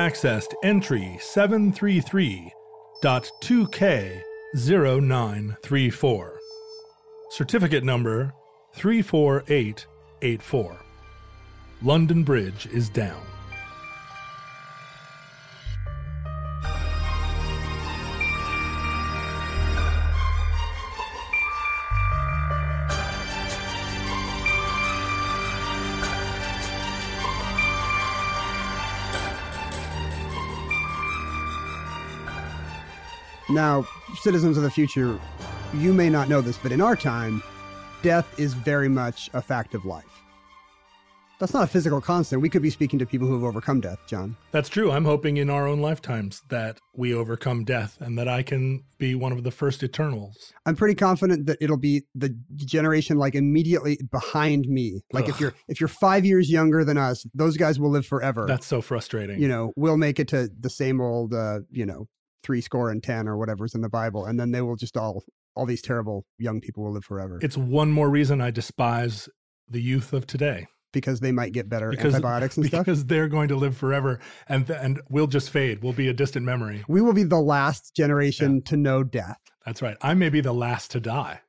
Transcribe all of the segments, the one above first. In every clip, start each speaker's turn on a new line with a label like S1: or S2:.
S1: Accessed entry 733.2K0934. Certificate number 34884. London Bridge is down.
S2: Now, citizens of the future, you may not know this, but in our time, death is very much a fact of life. That's not a physical constant. We could be speaking to people who have overcome death, John.
S1: That's true. I'm hoping in our own lifetimes that we overcome death and that I can be one of the first Eternals.
S2: I'm pretty confident that it'll be the generation like immediately behind me. Like if you're if you're five years younger than us, those guys will live forever.
S1: That's so frustrating.
S2: you know, we'll make it to the same old, uh, you know, three score and ten or whatever's in the Bible, and then they will just all all these terrible young people will live forever
S1: it's one more reason I despise the youth of today.
S2: because they might get better
S1: because
S2: antibiotics and stuff.
S1: because they're going to live forever and th- and we'll just fade. We'll be a distant memory.
S2: We will be the last generation to know death.
S1: That's right. I may be the last to die.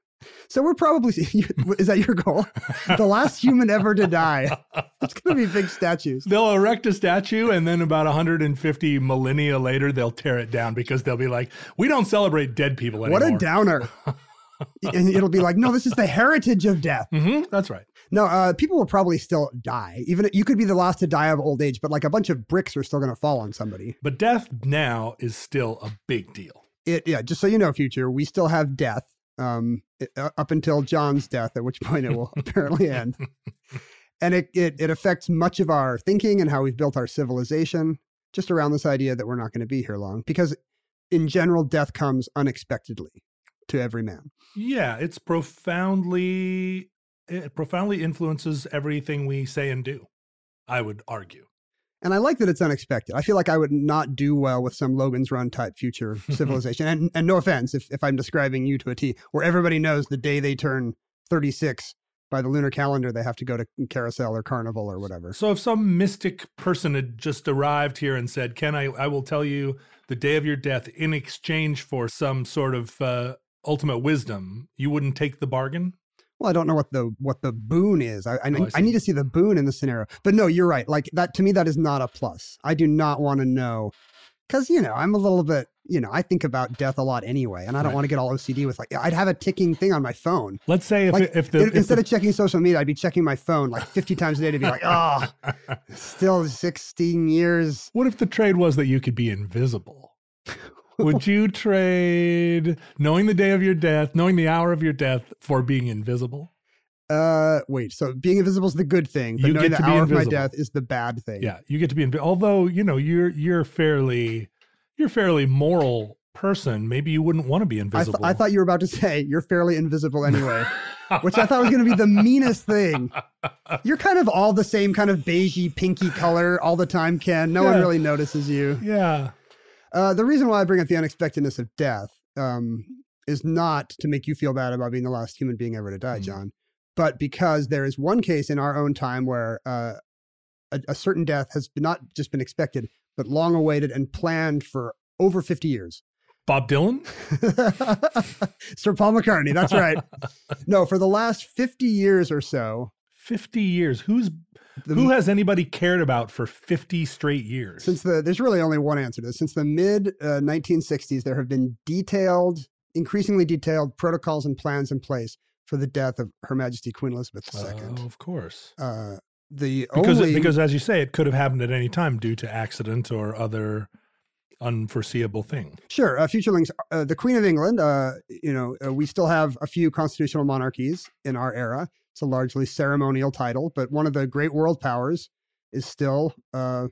S2: So we're probably is that your goal? the last human ever to die. It's going to be big statues.
S1: They'll erect a statue and then about 150 millennia later they'll tear it down because they'll be like, "We don't celebrate dead people anymore."
S2: What a downer. and it'll be like, no, this is the heritage of death.
S1: hmm That's right.
S2: No, uh, people will probably still die. Even you could be the last to die of old age, but like a bunch of bricks are still going to fall on somebody.
S1: But death now is still a big deal.
S2: It, yeah, just so you know, future, we still have death um, uh, up until John's death, at which point it will apparently end. And it, it it affects much of our thinking and how we've built our civilization. Just around this idea that we're not going to be here long, because in general, death comes unexpectedly to every man.
S1: Yeah, it's profoundly it profoundly influences everything we say and do. I would argue.
S2: And I like that it's unexpected. I feel like I would not do well with some Logan's Run type future civilization. and, and no offense if, if I'm describing you to a T, where everybody knows the day they turn 36 by the lunar calendar, they have to go to carousel or carnival or whatever.
S1: So if some mystic person had just arrived here and said, "Ken, I, I will tell you the day of your death in exchange for some sort of uh, ultimate wisdom," you wouldn't take the bargain.
S2: Well, I don't know what the what the boon is. I I,
S1: Oh, I
S2: I need to see the boon in the scenario. But no, you're right. Like that to me, that is not a plus. I do not want to know because you know I'm a little bit you know I think about death a lot anyway, and I don't
S1: Right.
S2: want to get all OCD with like I'd have a ticking thing on my phone.
S1: Let's say if
S2: like
S1: if the if
S2: instead
S1: the-
S2: of checking social media, I'd be checking my phone like 50 times a day to be like, oh, still 16 years.
S1: what if the trade was that you could be invisible? Would you trade knowing the day of your death, knowing the hour of your death for being invisible?
S2: Uh, wait. So being invisible is the good thing, but
S1: You
S2: knowing
S1: get
S2: the
S1: to be
S2: hour of my death is the bad thing.
S1: Yeah, you get to be invisible. Although you know you're you're fairly you're fairly moral person. Maybe you wouldn't want to be
S2: I, th-
S1: invisible.
S2: I thought you were about to say you're fairly invisible anyway, which I thought was going to be the meanest thing. You're kind of all the same kind of beigey, pinky color all the time, Ken. No one really notices you.
S1: yeah.
S2: Uh, the reason why I bring up the unexpectedness of death um, is not to make you feel bad about being the last human being ever to die,
S1: Mhm.
S2: John, but because there is one case in our own time where uh, a, a certain death has not just been expected, but long awaited and planned for over 50 years.
S1: Bob Dylan?
S2: Sir Paul McCartney. That's right. no, for the last 50 years or so,
S1: 50 years. Who's
S2: the,
S1: who has anybody cared about for 50 straight years?
S2: since the there's really only one answer to this. Since the mid uh, 1960s, there have been detailed, increasingly detailed protocols and plans in place for the death of Her Majesty Queen Elizabeth II.
S1: Oh, of course.
S2: Uh, the
S1: Because
S2: only
S1: because as you say, it could have happened at any time due to accident or other unforeseeable thing.
S2: Sure, uh, futurelings. Uh, the Queen of England. Uh, you know, uh, we still have a few constitutional monarchies in our era. It's a largely ceremonial title, but one of the great world powers is still uh,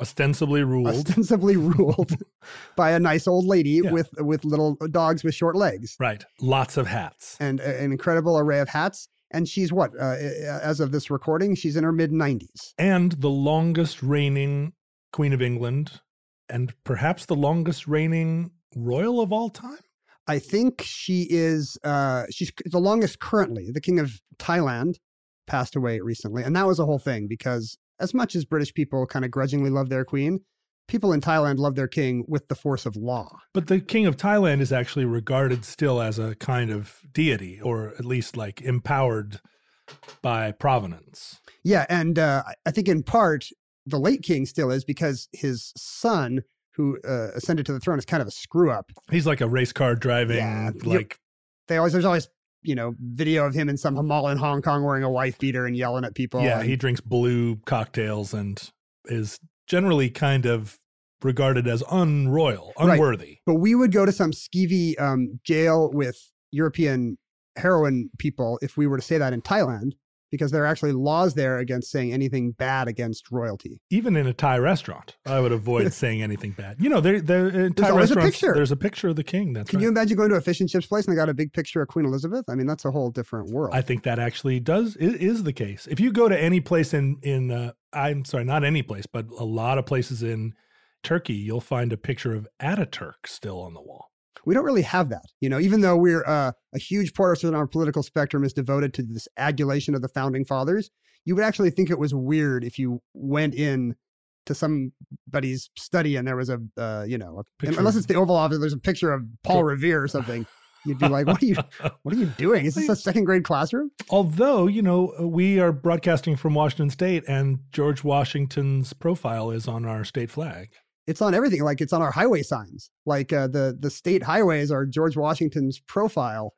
S1: Ostensibly ruled.
S2: ostensibly ruled by a nice old lady
S1: Yeah.
S2: with with little dogs with short legs
S1: right. Lots of hats.
S2: and an incredible array of hats. And she's what? Uh, as of this recording, she's in her mid nineties.
S1: And the longest reigning Queen of England and perhaps the longest reigning royal of all time.
S2: I think she is. Uh, she's the longest currently. The King of Thailand passed away recently, and that was a whole thing because as much as British people kind of grudgingly love their queen, people in Thailand love their king with the force of law.
S1: But the king of Thailand is actually regarded still as a kind of deity, or at least like empowered by provenance.
S2: Yeah, and uh, I- I think in part the late king still is because his son, who uh, ascended to the throne, is kind of a screw up.
S1: He's like a race car driving,
S2: Yeah,
S1: like
S2: They always there's always you know video of him in some mall in Hong Kong wearing a wife beater and yelling at people.
S1: yeah,
S2: and-
S1: he drinks blue cocktails and is generally kind of regarded as unroyal,
S2: Right.
S1: unworthy.
S2: but we would go to some skeevy um, jail with European heroin people if we were to say that in Thailand, because there are actually laws there against saying anything bad against royalty.
S1: Even in a Thai restaurant, I would avoid saying anything bad. You know, there, there in Thai
S2: a
S1: restaurants,
S2: picture.
S1: there's a picture of the king. That's
S2: Can
S1: right.
S2: you imagine going to a fish and chips place and they got a big picture of Queen Elizabeth? I mean, that's a whole different world.
S1: I think that actually does is, is the case. If you go to any place in in uh, I'm sorry, not any place, but a lot of places in Turkey, you'll find a picture of Ataturk still on the wall.
S2: We don't really have that, you know. Even though we're uh, a huge portion of our political spectrum is devoted to this adulation of the founding fathers, you would actually think it was weird if you went in to somebody's study and there was a, uh, you know, a, unless it's the Oval Office, there's a picture of Paul Revere or something. You'd be like, "What are you? What are you doing? Is this a second grade classroom?"
S1: Although, you know, we are broadcasting from Washington State and George Washington's profile is on our state flag.
S2: It's on everything. Like it's on our highway signs. Like uh, the the state highways are George Washington's profile.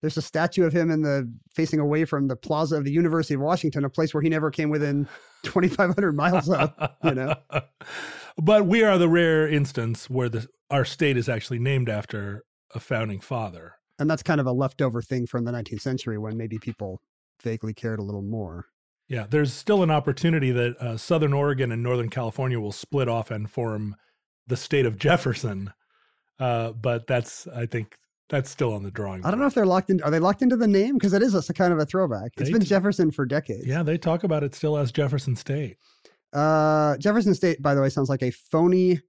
S2: There's a statue of him in the facing away from the plaza of the University of Washington, a place where he never came within 2,500 miles of. You know,
S1: but we are the rare instance where the our state is actually named after a founding father.
S2: and that's kind of a leftover thing from the 19th century when maybe people vaguely cared a little more.
S1: Yeah, there's still an opportunity that uh, Southern Oregon and Northern California will split off and form the state of Jefferson. Uh, but that's, I think, that's still on the drawing. Board.
S2: I don't know if they're locked in. Are they locked into the name? Because it is a, kind of a throwback. It's
S1: They
S2: been
S1: do.
S2: Jefferson for decades.
S1: Yeah, they talk about it still as Jefferson State.
S2: Uh, Jefferson State, by the way, sounds like a phony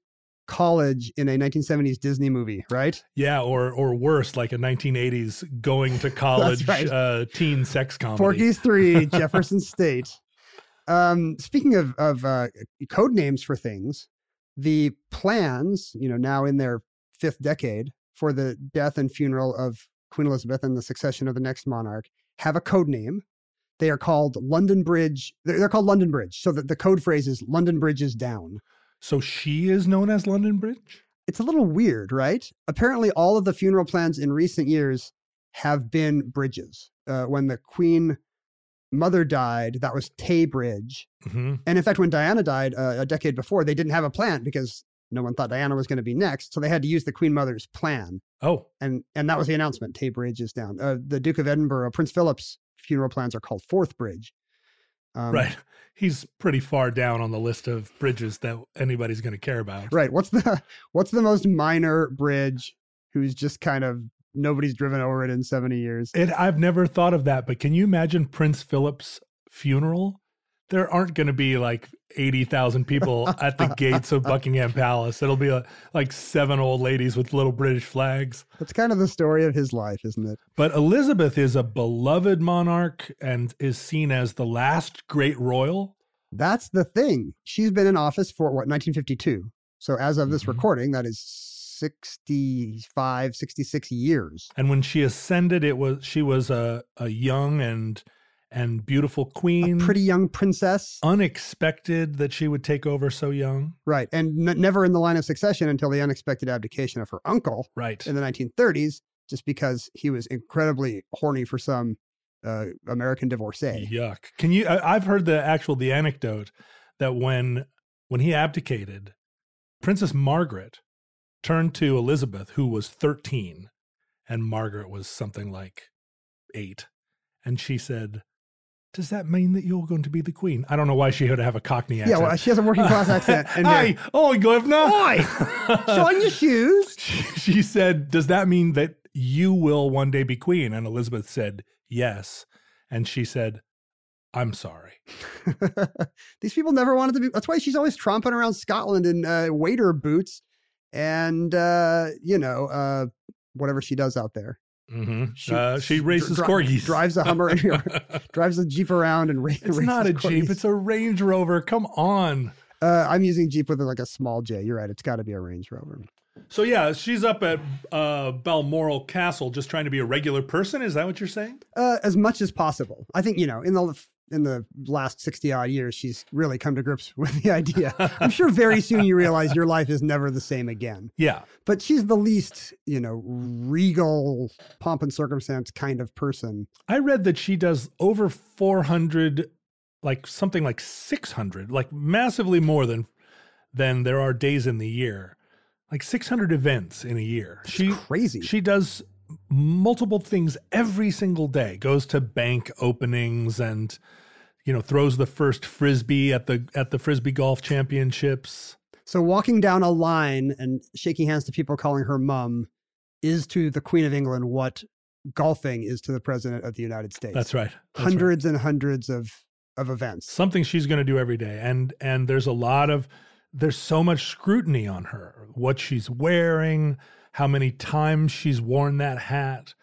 S2: college in a 1970s Disney movie, right?
S1: Yeah, or or worse, like a 1980s going to college
S2: right.
S1: uh, teen sex comedy.
S2: Porky's Three, Jefferson State. Um, speaking of of uh, code names for things, the plans, you know, now in their fifth decade for the death and funeral of Queen Elizabeth and the succession of the next monarch have a code name. They are called London Bridge. They're, they're called London Bridge. So that the code phrase is London Bridge is down.
S1: So she is known as London Bridge.
S2: It's a little weird, right? Apparently, all of the funeral plans in recent years have been bridges. Uh, when the Queen Mother died, that was Tay Bridge.
S1: hmm
S2: And in fact, when Diana died uh, a decade before, they didn't have a plan because no one thought Diana was going to be next. So they had to use the Queen Mother's plan.
S1: Oh,
S2: And and that was the announcement. Tay Bridge is down. Uh, the Duke of Edinburgh, Prince Philip's funeral plans are called Forth Bridge. Um,
S1: right. He's pretty far down on the list of bridges that anybody's going to care about.
S2: Right. What's the what's the most minor bridge who's just kind of nobody's driven over it in 70 years?
S1: It, I've never thought of that, but can you imagine Prince Philip's funeral? There aren't going to be like 80,000 people at the gates of Buckingham Palace. It'll be uh like seven old ladies with little British flags.
S2: That's kind of the story of his life, isn't it?
S1: But Elizabeth is a beloved monarch and is seen as the last great royal.
S2: That's the thing. She's been in office for what 1952. So as of this
S1: Mhm.
S2: recording, that is 65, 66 years.
S1: And when she ascended, it was she was a, a young and and beautiful queen.
S2: A pretty young princess.
S1: unexpected that she would take over so young.
S2: Right. And n- never in the line of succession until the unexpected abdication of her uncle
S1: Right.
S2: in the 1930s, just because he was incredibly horny for some uh, American divorcee.
S1: Yuck. Can you I, I've heard the actual the anecdote that when when he abdicated, Princess Margaret turned to Elizabeth who was 13 and Margaret was something like 8 and she said, "Does that mean that you're going to be the queen?" I don't know why she had to have a cockney accent.
S2: Yeah, well, she has a working class accent. And
S1: Hi, oh, governor.
S2: Oi! show on your shoes.
S1: she she said, Does that mean that you will one day be queen? And Elizabeth said, Yes. And she said, I'm sorry.
S2: These people never wanted to be. That's why she's always tromping around Scotland in uh, waiter boots and, uh, you know, uh, whatever she does out there.
S1: Mm-hmm.
S2: She-
S1: uh, she races
S2: dri-
S1: corgis.
S2: drives a Hummer, drives a Jeep around and ra-
S1: it's not a
S2: corgis.
S1: Jeep, it's a Range Rover. Come on.
S2: Uh, I'm using Jeep with like a small J. You're right. It's got to be a Range Rover.
S1: So, yeah, she's up at uh, Balmoral Castle just trying to be a regular person. Is that what you're saying?
S2: Uh, as much as possible. I think you know in all the in the last sixty odd years, she's really come to grips with the idea. I'm sure very soon you realize your life is never the same again.
S1: Yeah.
S2: But she's the least you know regal pomp and circumstance kind of person.
S1: I read that she does over 400, like something like 600, like massively more than than there are days in the year. Like 600 events in a year. She
S2: crazy.
S1: she does multiple things every single day. Goes to bank openings and you know throws the first frisbee at the at the frisbee golf championships.
S2: so walking down a line and shaking hands to people calling her mum is to the Queen of England what golfing is to the President of the United States.
S1: That's right. That's right.
S2: hundreds and hundreds of of events.
S1: something she's going to do every day and and there's a lot of there's so much scrutiny on her what she's wearing how many times she's worn that hat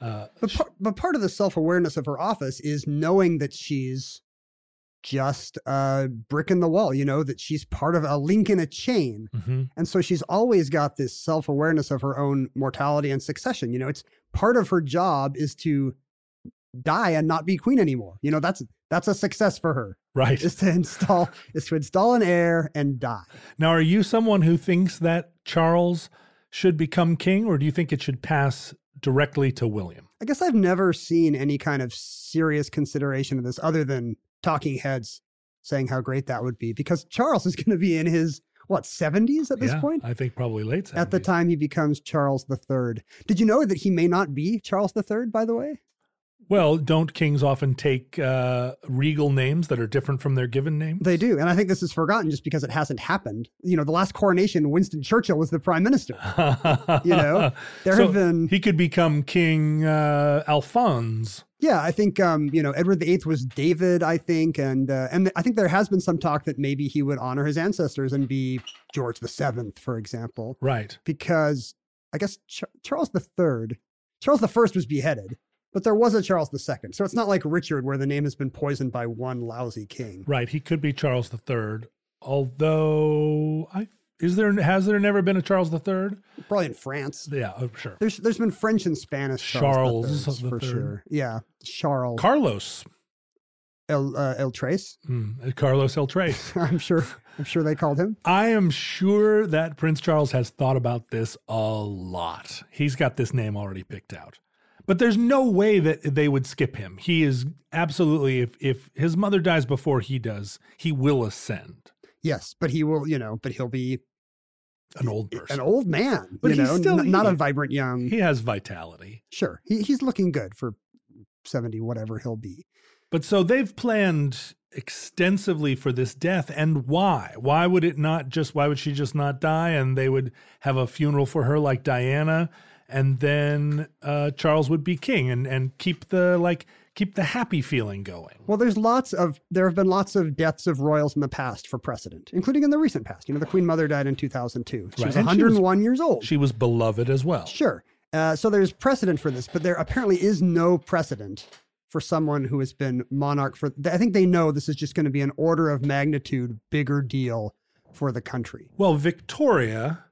S1: uh
S2: But part, but part of the self awareness of her office is knowing that she's just a brick in the wall, you know, that she's part of a link in a chain.
S1: mhm.
S2: And so she's always got this self awareness of her own mortality and succession. You know, it's part of her job is to die and not be queen anymore. You know, that's that's a success for her.
S1: right
S2: Is to install is to install an heir and die.
S1: now are you someone who thinks that charles should become king or do you think it should pass directly to william
S2: I guess I've never seen any kind of serious consideration of this other than talking heads saying how great that would be because Charles is going to be in his what 70s at this
S1: Yeah,
S2: point
S1: i think probably late
S2: at the time he becomes Charles III. Did you know that he may not be Charles III by the way?
S1: Well don't kings often take uh regal names that are different from their given names
S2: They do. And I think this is forgotten just because it hasn't happened. You know, the last coronation Winston Churchill was the prime minister. You know, there
S1: So
S2: have been
S1: he could become king uh alphonse
S2: Yeah, I think um, you know Edward VIII was David, I think, and uh, and I think there has been some talk that maybe he would honor his ancestors and be George the Seventh, for example,
S1: right
S2: because I guess Ch- Charles the Third, Charles the First was beheaded, but there was a Charles II. So it's not like Richard where the name has been poisoned by one lousy king.
S1: Right, he could be Charles III. Although I is there has there never been a Charles III?
S2: Probably in France.
S1: Yeah, oh, sure.
S2: There's there's been French and Spanish
S1: Charles
S2: Charles the for
S1: Third.
S2: sure. Yeah, Charles
S1: Carlos,
S2: El uh, El Trace.
S1: Hmm, Carlos El Trace.
S2: I'm sure. I'm sure they called him.
S1: I am sure that Prince Charles has thought about this a lot. He's got this name already picked out. But there's no way that they would skip him. He is absolutely if if his mother dies before he does, he will ascend.
S2: Yes, but he will. You know, but he'll be
S1: An old person.
S2: an old man,
S1: But
S2: you
S1: he's
S2: know,
S1: still-
S2: n- not a vibrant young.
S1: he has vitality.
S2: sure, he, he's looking good for seventy, whatever he'll be.
S1: But so they've planned extensively for this death and why? Why would it not just why would she just not die and they would have a funeral for her like Diana and then uh Charles would be king and and keep the like keep the happy feeling going.
S2: Well, there's lots of there have been lots of deaths of royals in the past for precedent, including in the recent past. You know, the Queen Mother died in 2002. She
S1: Right,
S2: was
S1: and she was-
S2: 101 years old.
S1: She was beloved as well.
S2: Sure. Uh, so there's precedent for this, but there apparently is no precedent for someone who has been monarch for. I think they know this is just going to be an order of magnitude bigger deal for the country.
S1: Well, Victoria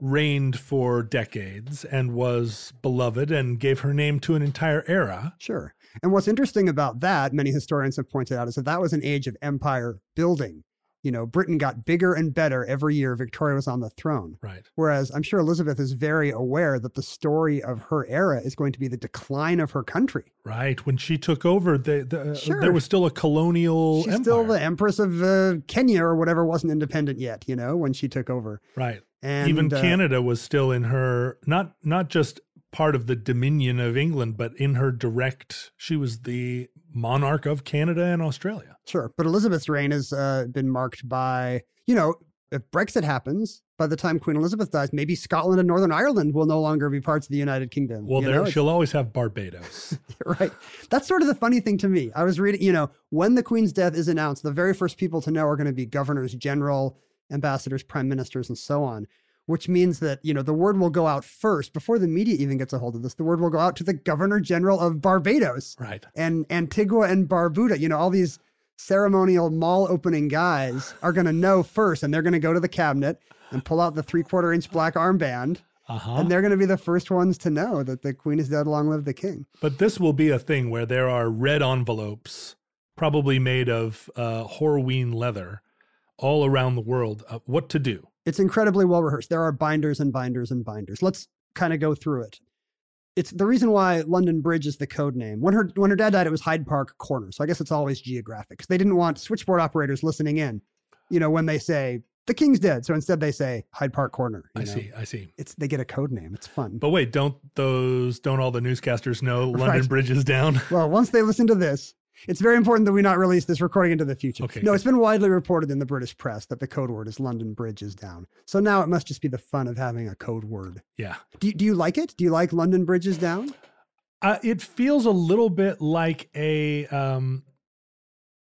S1: reigned for decades and was beloved and gave her name to an entire era.
S2: Sure. And what's interesting about that, many historians have pointed out, is that that was an age of empire building. You know, Britain got bigger and better every year Victoria was on the throne.
S1: Right.
S2: Whereas I'm sure Elizabeth is very aware that the story of her era is going to be the decline of her country.
S1: Right. When she took over, the, the,
S2: Sure.
S1: there was still a colonial
S2: She's
S1: empire.
S2: still the empress of uh, Kenya or whatever wasn't independent yet, you know, when she took over.
S1: right.
S2: And
S1: Even
S2: uh,
S1: Canada was still in her not not just part of the dominion of England, but in her direct. She was the monarch of Canada and Australia.
S2: Sure. But Elizabeth's reign has uh, been marked by, you know, if Brexit happens, by the time Queen Elizabeth dies, maybe Scotland and Northern Ireland will no longer be parts of the United Kingdom.
S1: Well,
S2: you
S1: there? She'll always have Barbados.
S2: right. That's sort of the funny thing to me. I was reading, you know, when the Queen's death is announced, the very first people to know are going to be governors general, ambassadors, prime ministers, and so on. Which means that, you know, the word will go out first before the media even gets a hold of this. The word will go out to the governor general of Barbados
S1: right.
S2: and Antigua and Barbuda. You know, all these ceremonial mall opening guys are going to know first, and they're going to go to the cabinet and pull out the three quarter inch black armband,
S1: Uh huh.
S2: and they're going to be the first ones to know that the Queen is dead. Long live the King.
S1: But this will be a thing where there are red envelopes, probably made of uh, Horween leather, all around the world. Of what to do?
S2: It's incredibly well rehearsed. There are binders and binders and binders. Let's kind of go through it. It's the reason why London Bridge is the code name. When her when her dad died, it was Hyde Park Corner. So I guess it's always geographic. 'Cause they didn't want switchboard operators listening in, you know, when they say the king's dead. So instead they say Hyde Park Corner. you
S1: I
S2: know.
S1: see. I see.
S2: It's they get a code name. It's fun.
S1: But wait, don't those don't all the newscasters know London
S2: Right.
S1: Bridge is down?
S2: well, once they listen to this, it's very important that we not release this recording into the future.
S1: Okay,
S2: no, it's been widely reported in the British press that the code word is London Bridge is down. So now it must just be the fun of having a code word.
S1: yeah.
S2: Do, do you like it? Do you like London Bridge is down?
S1: Uh, it feels a little bit like a um,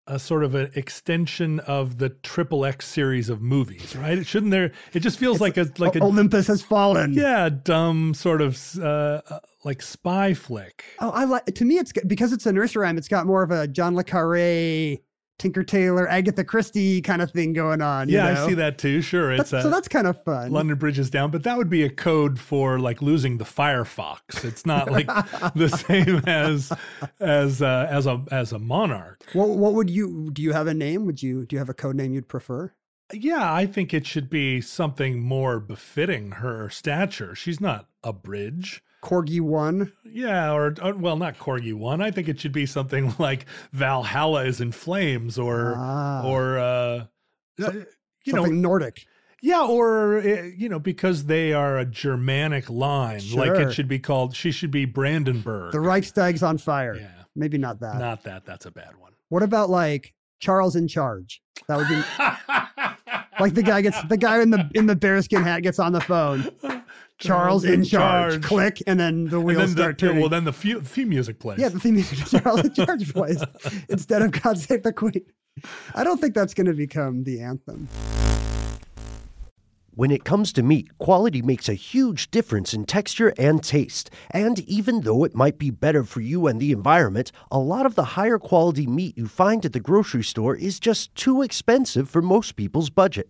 S1: a sort of an extension of the Triple X series of movies, right? It shouldn't there? It just feels like a like a
S2: Olympus has fallen.
S1: yeah, dumb sort of uh, uh, like spy flick.
S2: Oh, I like. To me, it's because it's a nursery rhyme. It's got more of a John le Carre, Tinker Tailor, Agatha Christie kind of thing going on. you
S1: Yeah,
S2: know?
S1: I see that too. Sure,
S2: That's-
S1: it's
S2: so that's kind of fun.
S1: London Bridge is down, but that would be a code for like losing the Firefox. It's not like the same as as uh, as a as a monarch.
S2: What what would you do? You have a name? Would you do you have a code name you'd prefer?
S1: Yeah, I think it should be something more befitting her stature. She's not a bridge.
S2: Corgi one.
S1: Yeah, or, or well, not Corgi one. I think it should be something like Valhalla is in flames, or
S2: Ah.
S1: or uh, uh, you know,
S2: Nordic.
S1: yeah, or uh, you know, because they are a Germanic line, like it should be called. She should be Brandenburg.
S2: The Reichstag's on fire.
S1: Yeah,
S2: Maybe not that.
S1: not that. That's a bad one.
S2: What about like Charles in charge? That would be like the guy gets the guy in the in the bearskin hat gets on the phone. Charles in charge. Click, and then the
S1: And
S2: wheels
S1: then
S2: start
S1: the,
S2: turning.
S1: well, then the theme, theme music plays.
S2: yeah, the theme music Charles in charge plays instead of God Save the Queen. I don't think that's going to become the anthem.
S3: When it comes to meat, quality makes a huge difference in texture and taste. And even though it might be better for you and the environment, a lot of the higher quality meat you find at the grocery store is just too expensive for most people's budget.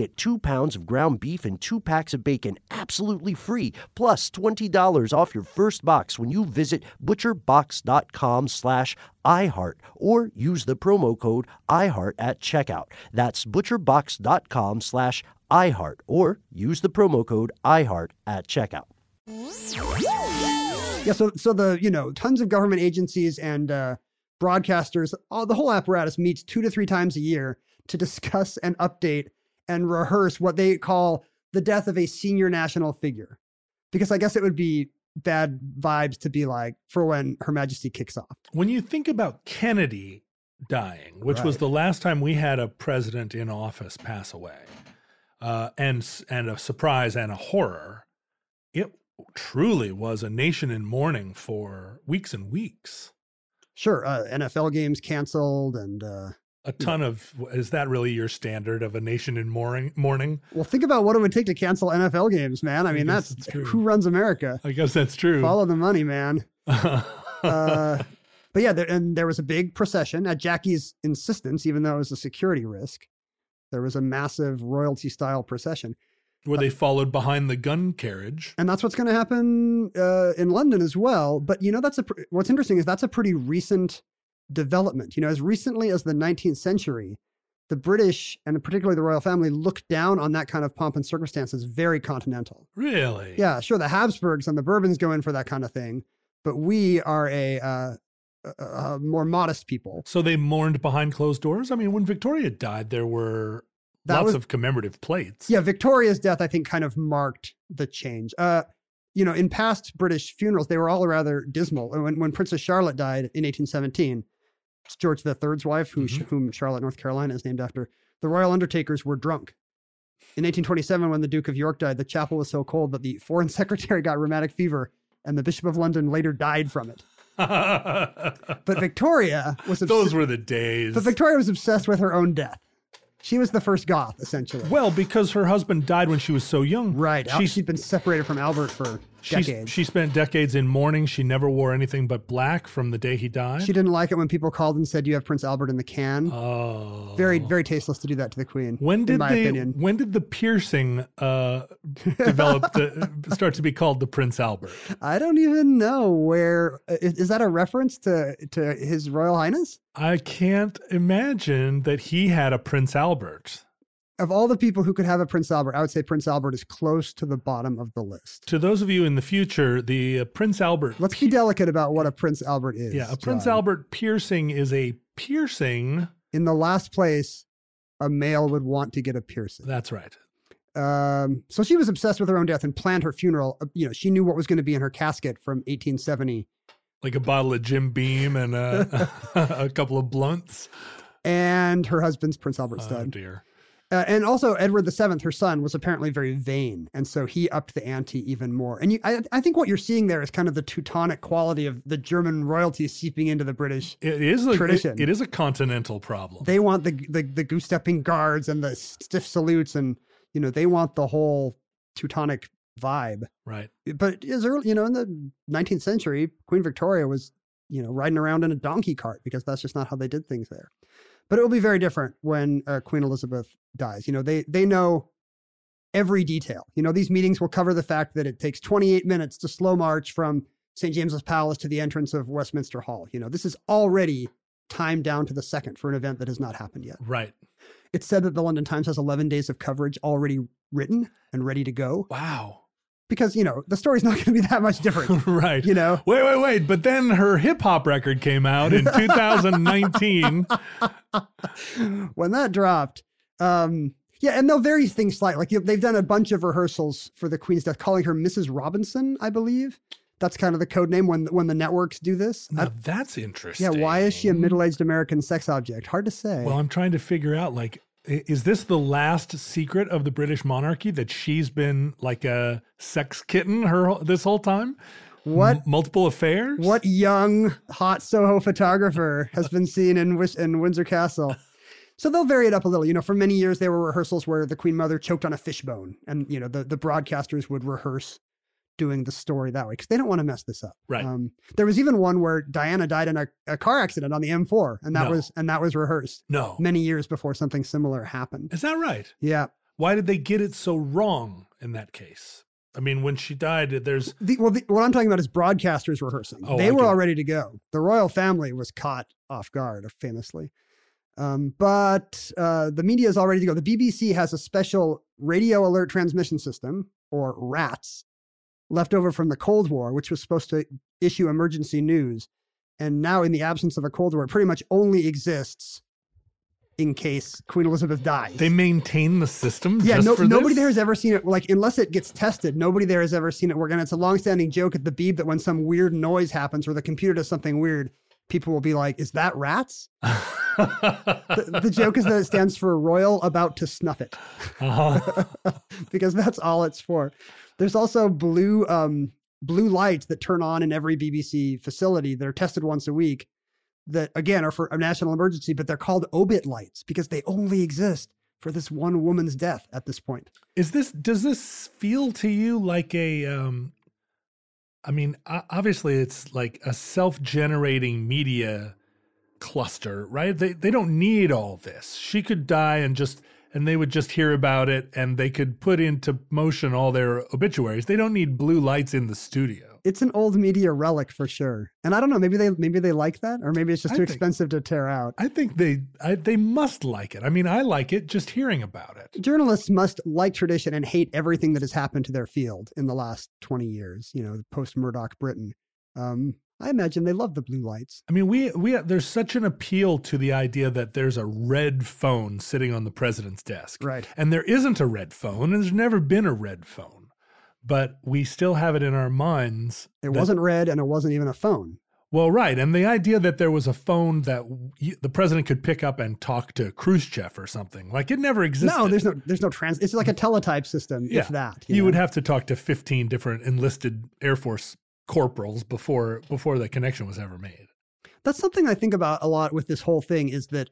S3: two pounds of ground beef and two packs of bacon absolutely free, plus $20 off your first box when you visit butcherbox.com slash iHeart or use the promo code iHeart at checkout. That's butcherbox.com slash iHeart or use the promo code iHeart at checkout.
S2: Yeah, so so the you know tons of government agencies and uh, broadcasters, all the whole apparatus meets two to three times a year to discuss and update and rehearse what they call the death of a senior national figure, because I guess it would be bad vibes to be like for when Her Majesty kicks off.
S1: when you think about Kennedy dying, which was the last time we had a president in office pass away, uh, and and a surprise and a horror, it truly was a nation in mourning for weeks and weeks.
S2: Sure, uh, NFL games canceled, and uh,
S1: A ton of is that really your standard of a nation in mourning? Mourning?
S2: well, think about what it would take to cancel NFL games, man. I
S1: I
S2: mean,
S1: guess
S2: that's
S1: true.
S2: who runs America.
S1: I guess that's true.
S2: Follow the money, man. Uh, but yeah, there, and there was a big procession at Jackie's insistence, even though it was a security risk. There was a massive royalty style procession.
S1: Where they followed behind the gun carriage.
S2: and that's what's going to happen uh, in London as well. But you know, that's a pr- what's interesting is that's a pretty recent development. You know, as recently as the 19th century, the British and particularly the royal family looked down on that kind of pomp and circumstance as very continental.
S1: Really?
S2: Yeah, sure, the Habsburgs and the Bourbons go in for that kind of thing, but we are a, uh, more modest people.
S1: So they mourned behind closed doors. I mean, when Victoria died, there were
S2: That
S1: lots
S2: was
S1: of commemorative plates.
S2: Yeah, Victoria's death, I think, kind of marked the change. Uh, you know, in past British funerals, they were all rather dismal. When, when Princess Charlotte died in 1817, it's George III's wife, who,
S1: Mhm.
S2: whom Charlotte, North Carolina is named after, the royal undertakers were drunk. In 1827, when the Duke of York died, the chapel was so cold that the foreign secretary got rheumatic fever, and the Bishop of London later died from it. But Victoria was obs-
S1: Those were the days.
S2: but Victoria was obsessed with her own death. She was the first goth, essentially.
S1: well, because her husband died when she was so young.
S2: Right. Al-
S1: She,
S2: She'd been separated from Albert for
S1: she,
S2: decades.
S1: she spent decades in mourning. She never wore anything but black from the day he died.
S2: She didn't like it when people called and said, "You have Prince Albert in the can."
S1: oh.
S2: very, very tasteless to do that to the Queen.
S1: When
S2: in
S1: did
S2: my
S1: they?
S2: opinion?
S1: When did the piercing uh, develop? the, start to be called the Prince Albert.
S2: I don't even know where. Is, is that a reference to to His Royal Highness?
S1: I can't imagine that he had a Prince Albert.
S2: Of all the people who could have a Prince Albert, I would say Prince Albert is close to the bottom of the list.
S1: To those of you in the future, the uh, Prince Albert.
S2: Let's be delicate about what a Prince Albert is.
S1: yeah, a Prince
S2: John.
S1: Albert piercing is a piercing.
S2: In the last place, a male would want to get a piercing.
S1: That's right.
S2: Um, so she was obsessed with her own death and planned her funeral. Uh, You know, she knew what was going to be in her casket from 1870
S1: Like a bottle of Jim Beam and a, a couple of blunts.
S2: and her husband's Prince Albert stud.
S1: Oh
S2: stud.
S1: dear.
S2: Uh, and also, Edward VII, her son, was apparently very vain, and so he upped the ante even more. And you, I, I think what you're seeing there is kind of the Teutonic quality of the German royalty seeping into the British.
S1: It is a,
S2: Tradition.
S1: it- it is a continental problem.
S2: They want the the, the goose stepping guards and the stiff salutes, and you know they want the whole Teutonic vibe.
S1: right.
S2: But as early, you know, in the 19th century, Queen Victoria was, you know, riding around in a donkey cart because that's just not how they did things there. But it will be very different when uh, Queen Elizabeth dies. You know, they they know every detail. You know, these meetings will cover the fact that it takes 28 minutes to slow march from St. James's Palace to the entrance of Westminster Hall. You know, this is already timed down to the second for an event that has not happened yet.
S1: Right.
S2: It's said that the London Times has 11 days of coverage already written and ready to go
S1: Wow.
S2: Because, you know, the story's not going to be that much different.
S1: right.
S2: You know,
S1: Wait, wait, wait. But then her hip hop record came out in 2019.
S2: when that dropped, um, yeah, and they'll vary things slightly. Like you they've done a bunch of rehearsals for the Queen's death, calling her Mrs. Robinson, I believe. That's kind of the code name when when the networks do this. I-
S1: that's interesting.
S2: yeah, why is she a middle-aged American sex object? Hard to say.
S1: Well, I'm trying to figure out like, is this the last secret of the British monarchy that she's been like a sex kitten her whole- this whole time?
S2: what
S1: M- multiple affairs?
S2: what young hot Soho photographer has been seen in Wis- in Windsor Castle? So they'll vary it up a little. You know, for many years there were rehearsals where the Queen Mother choked on a fishbone, and you know the the broadcasters would rehearse doing the story that way because they don't want to mess this up.
S1: Right.
S2: Um, there was even one where Diana died in a, a car accident on the M4, and that
S1: No.
S2: was and that was rehearsed
S1: No.
S2: many years before something similar happened.
S1: Is that right?
S2: Yeah.
S1: Why did they get it so wrong in that case? I mean, when she died, there's
S2: The, well, the, what I'm talking about is broadcasters rehearsing.
S1: Oh,
S2: they
S1: I
S2: were
S1: get
S2: all ready to go. The royal family was caught off guard, famously. Um, but uh, the media is all ready to go. The BBC has a special radio alert transmission system, or RATS, left over from the Cold War, which was supposed to issue emergency news. And now, in the absence of a Cold War, it pretty much only exists in case Queen Elizabeth dies.
S1: they maintain the system.
S2: Yeah, no, nobody
S1: this?
S2: there has ever seen it. Like, unless it gets tested, nobody there has ever seen it work. And it's a longstanding joke at the Beeb that when some weird noise happens or the computer does something weird, people will be like, "Is that rats?" The, the joke is that it stands for Royal About to Snuff It,
S1: Uh-huh.
S2: because that's all it's for. There's also blue um, blue lights that turn on in every BBC facility that are tested once a week. That again are for a national emergency, but they're called obit lights because they only exist for this one woman's death at this point.
S1: Is this does this feel to you like a um I mean obviously it's like a self-generating media cluster, right? They they don't need all this. She could die and just and they would just hear about it and they could put into motion all their obituaries. They don't need blue lights in the studio.
S2: It's an old media relic for sure. And I don't know, maybe they maybe they like that, or maybe it's just
S1: I
S2: too
S1: think-
S2: expensive to tear out.
S1: I think they I, they must like it. I mean, I like it just hearing about it.
S2: Journalists must like tradition and hate everything that has happened to their field in the last 20 years, you know, post Murdoch Britain. Um, I imagine they love the blue lights.
S1: I mean, we we there's such an appeal to the idea that there's a red phone sitting on the president's desk,
S2: Right.
S1: And there isn't a red phone, and there's never been a red phone, but we still have it in our minds.
S2: It
S1: that-
S2: wasn't red and it wasn't even a phone.
S1: well, right, and the idea that there was a phone that the president could pick up and talk to Khrushchev or something like it never existed.
S2: No, there's no there's no trans it's like a teletype system,
S1: yeah.
S2: if that.
S1: You,
S2: know?
S1: would have to talk to 15 different enlisted Air Force corporals before before the connection was ever made.
S2: That's something I think about a lot with this whole thing is that,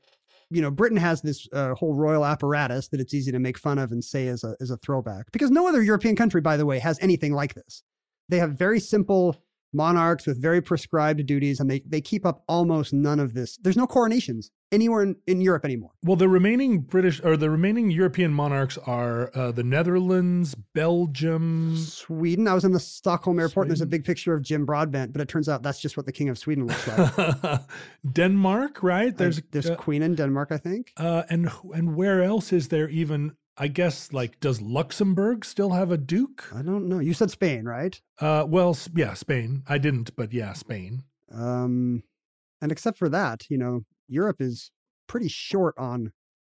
S2: you know, Britain has this uh, whole royal apparatus that it's easy to make fun of and say as a, as a throwback. Because no other European country, by the way, has anything like this. They have very simple monarchs with very prescribed duties and they, they keep up almost none of this. There's no coronations anywhere in, in Europe anymore.
S1: Well, the remaining British or the remaining European monarchs are uh, the Netherlands, Belgium.
S2: Sweden, I was in the Stockholm airport and there's a big picture of Jim Broadbent, but it turns out that's just what the King of Sweden looks like.
S1: Denmark, right?
S2: there's
S1: There's
S2: there's
S1: uh,
S2: Queen in Denmark, I think.
S1: uh, and and where else is there even? I guess like does Luxembourg still have a duke?
S2: I don't know. You said Spain, right?
S1: Uh, well, yeah, Spain. I didn't, but yeah, Spain.
S2: Um, and except for that, you know, Europe is pretty short on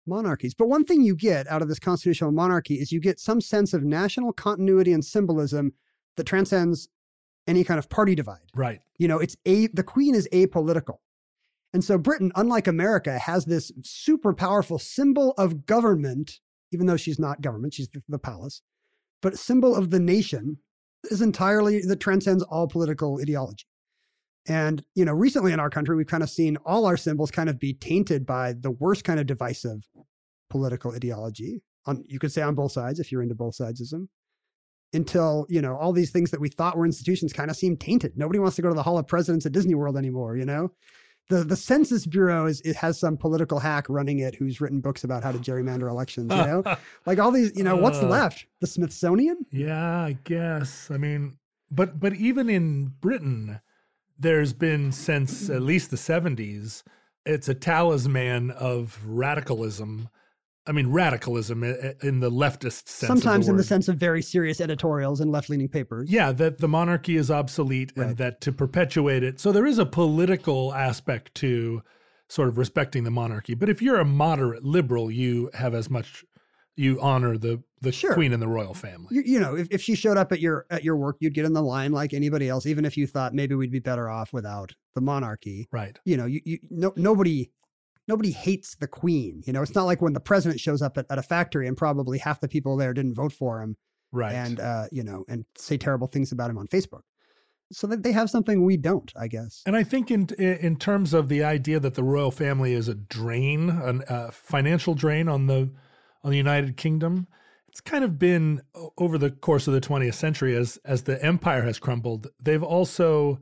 S2: monarchies. But one thing you get out of this constitutional monarchy is you get some sense of national continuity and symbolism that transcends any kind of party divide.
S1: Right.
S2: You know, it's a the queen is apolitical. And so Britain, unlike America, has this super powerful symbol of government, even though she's not government, she's the, the palace, but symbol of the nation is entirely that transcends all political ideology. And, you know, recently in our country, we've kind of seen all our symbols kind of be tainted by the worst kind of divisive political ideology. On you could say on both sides if you're into both sidesism until you know all these things that we thought were institutions kind of seem tainted. Nobody wants to go to the Hall of Presidents at Disney World anymore. You know, the the Census Bureau is it has some political hack running it who's written books about how to gerrymander elections. You know, like all these. You know, what's
S1: Uh.
S2: left? The Smithsonian.
S1: Yeah, I guess. I mean, but but even in Britain, there's been since at least the 70s, it's a talisman of radicalism. I mean, radicalism in the leftist sense.
S2: Sometimes in the sense of very serious editorials and left leaning papers.
S1: Yeah, that the monarchy is obsolete and that to perpetuate it. So there is a political aspect to sort of respecting the monarchy. But if you're a moderate liberal, you have as much you honor the the
S2: Sure.
S1: queen and the royal family.
S2: You, you know, if, if she showed up at your at your work, you'd get in the line like anybody else, even if you thought maybe we'd be better off without the monarchy.
S1: right.
S2: you know, you, you no, nobody nobody hates the queen. You know, it's not like when the president shows up at, at a factory and probably half the people there didn't vote for him
S1: Right.
S2: and uh, you know, and say terrible things about him on Facebook. So that they have something we don't, I guess.
S1: And I think in in terms of the idea that the royal family is a drain, a uh, financial drain on the on the United Kingdom, it's kind of been over the course of the 20th century as as the empire has crumbled. They've also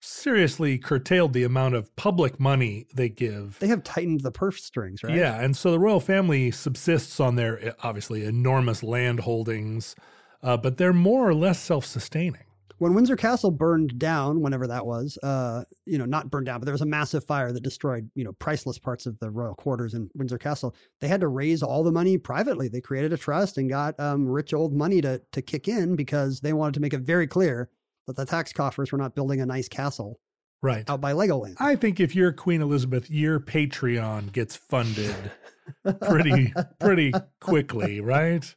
S1: seriously curtailed the amount of public money they give.
S2: They have tightened the purse strings, right?
S1: Yeah, and so the royal family subsists on their obviously enormous land holdings, uh, but they're more or less self-sustaining.
S2: When Windsor Castle burned down, whenever that was, uh, you know, not burned down, but there was a massive fire that destroyed, you know, priceless parts of the royal quarters in Windsor Castle. They had to raise all the money privately. They created a trust and got um, rich old money to to kick in because they wanted to make it very clear that the tax coffers were not building a nice castle
S1: Right.
S2: out by Legoland.
S1: I think if you're Queen Elizabeth, your Patreon gets funded pretty pretty quickly, right?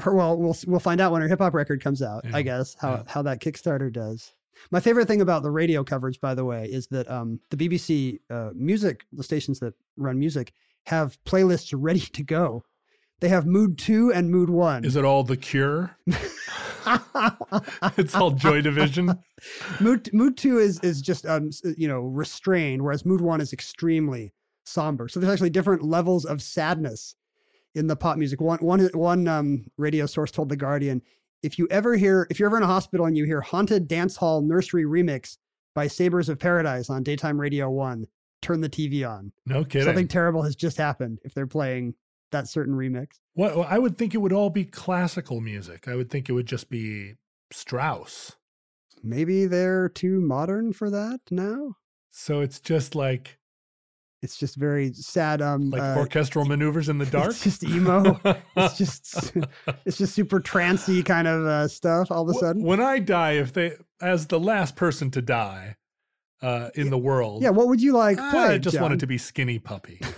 S2: Her well we'll we'll find out when her hip hop record comes out
S1: Yeah,
S2: i guess how
S1: yeah.
S2: how that kickstarter does my favorite thing about the radio coverage by the way is that um the bbc uh, music the stations that run music have playlists ready to go they have mood 2 and mood 1
S1: Is it all the cure? it's all Joy Division.
S2: mood mood two is is just um you know restrained, whereas mood one is extremely somber. So there's actually different levels of sadness in the pop music. One one one um radio source told the Guardian, if you ever hear if you're ever in a hospital and you hear haunted dance hall nursery remix by Sabres of Paradise on daytime radio one, turn the TV on.
S1: No kidding.
S2: Something terrible has just happened if they're playing that certain remix.
S1: What well, I would think it would all be classical music. I would think it would just be Strauss.
S2: Maybe they're too modern for that now.
S1: So it's just like
S2: It's just very sad. Um,
S1: like
S2: uh,
S1: orchestral maneuvers in the dark.
S2: It's just emo. it's just it's just super trancy kind of uh, stuff. All of a sudden,
S1: When I die, if they as the last person to die uh, in the world,
S2: yeah. What would you like?
S1: I
S2: played,
S1: just
S2: John?
S1: it to be Skinny Puppy.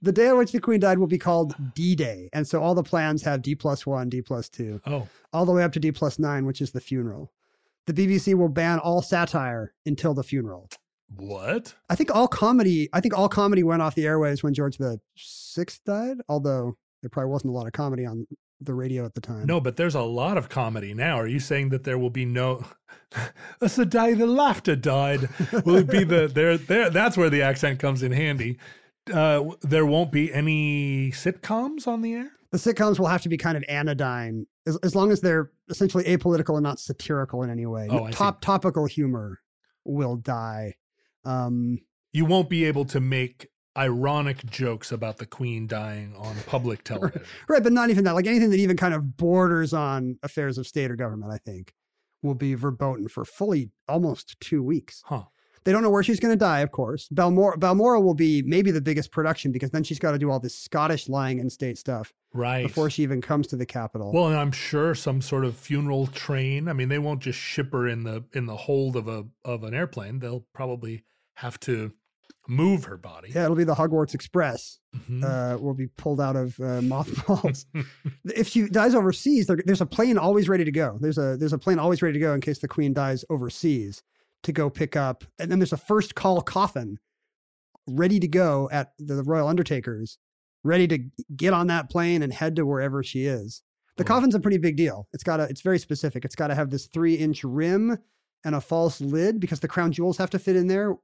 S2: the day on which the queen died will be called D Day, and so all the plans have D plus one, D plus two,
S1: Oh,
S2: all the way up to D plus nine, which is the funeral. The BBC will ban all satire until the funeral.
S1: what?
S2: I think all comedy. I think all comedy went off the airwaves when George the Sixth died. Although there probably wasn't a lot of comedy on the radio at the time.
S1: No, but there's a lot of comedy now. Are you saying that there will be no? That's the day the laughter died. Will it be the there? There. That's where the accent comes in handy. Uh, there won't be any sitcoms on the air.
S2: The sitcoms will have to be kind of anodyne as, as long as they're essentially apolitical and not satirical in any way.
S1: Oh, I see.
S2: Top topical humor will die. Um,
S1: You won't be able to make ironic jokes about the queen dying on public television.
S2: right, but not even that. Like anything that even kind of borders on affairs of state or government, I think, will be verboten for fully almost two weeks.
S1: Huh.
S2: They don't know where she's going to die, of course. Balmoral, Balmoral will be maybe the biggest production because then she's got to do all this Scottish lying in state stuff
S1: Right.
S2: before she even comes to the capital.
S1: Well, and I'm sure some sort of funeral train. I mean, they won't just ship her in the in the hold of a of an airplane. They'll probably have to move her body.
S2: yeah, it'll be the Hogwarts Express.
S1: Mhm.
S2: uh, will be pulled out of uh, mothballs. if she dies overseas, there, there's a plane always ready to go. There's a there's a plane always ready to go in case the queen dies overseas to go pick up. And then there's a first call coffin ready to go at the Royal Undertakers, ready to get on that plane and head to wherever she is. The coffin's a pretty big deal. It's got a it's very specific. It's got to have this three inch rim and a false lid because the crown jewels have to fit in there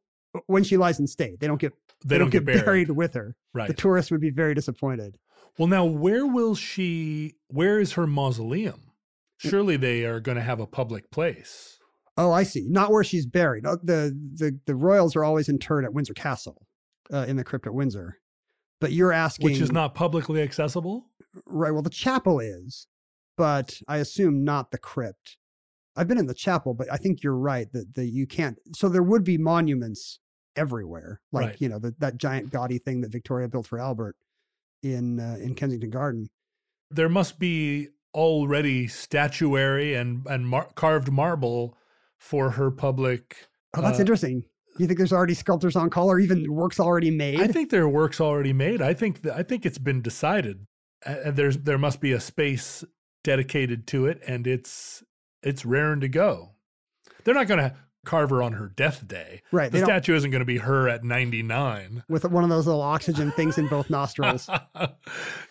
S2: when she lies in state. They don't get
S1: they, don't get buried.
S2: with her.
S1: Right.
S2: The tourists would be very disappointed.
S1: well, now where will she? Where is her mausoleum? Surely they are going to have a public place.
S2: Oh, I see. Not where she's buried. Uh, The the the royals are always interred at Windsor Castle, uh, in the crypt at Windsor. But you're asking,
S1: Which is not publicly accessible.
S2: right. Well, the chapel is, but I assume not the crypt. I've been in the chapel, but I think you're right that the you can't. So there would be monuments everywhere, like
S1: Right.
S2: you know the, that giant gaudy thing that Victoria built for Albert in uh, in Kensington Garden.
S1: There must be already statuary and and mar- carved marble for her public.
S2: Oh, that's
S1: uh,
S2: interesting. You think there's already sculptors on call, or even works already made?
S1: I think there are works already made. I think that, I think it's been decided. Uh, there's there must be a space dedicated to it, and it's it's raring to go. They're not going to carve her on her death day.
S2: right.
S1: The
S2: don't,
S1: statue isn't going to be her at 99.
S2: with one of those little oxygen things in both nostrils.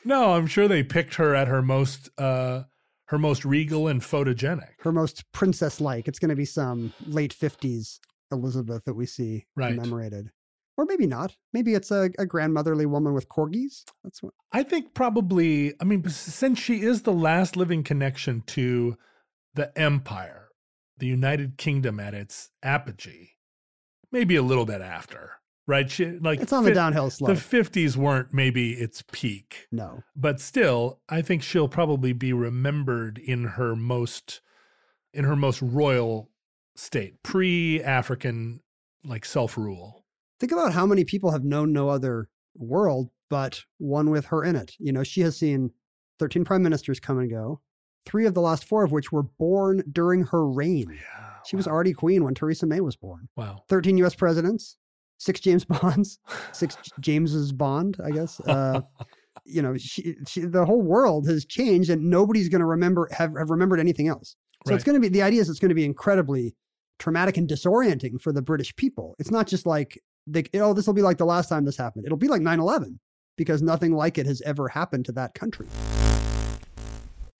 S1: no, I'm sure they picked her at her most uh her most regal and photogenic.
S2: her most princess like. It's going to be some late 50s Elizabeth that we see
S1: Right.
S2: commemorated. Or maybe not. Maybe it's a, a grandmotherly woman with corgis. That's what.
S1: I think probably, I mean, since she is the last living connection to the empire, the United Kingdom at its apogee, maybe a little bit after, right? She, like
S2: It's on the downhill slope.
S1: The 50s weren't maybe its peak,
S2: no.
S1: but still, I think she'll probably be remembered in her most, in her most royal state, pre-African, like self-rule.
S2: Think about how many people have known no other world but one with her in it. You know, she has seen 13 prime ministers come and go, three of the last four of which were born during her reign.
S1: Yeah,
S2: She was already queen when Theresa May was born.
S1: wow.
S2: 13 US presidents, six James Bonds, six James's Bond, I guess. Uh, you know, she, she, the whole world has changed and nobody's going to remember, have, have remembered anything else. So it's going to be, the idea is it's going to be incredibly traumatic and disorienting for the British people. It's not just like, they, oh, this will be like the last time this happened. It'll be like 9 11 because nothing like it has ever happened to that country.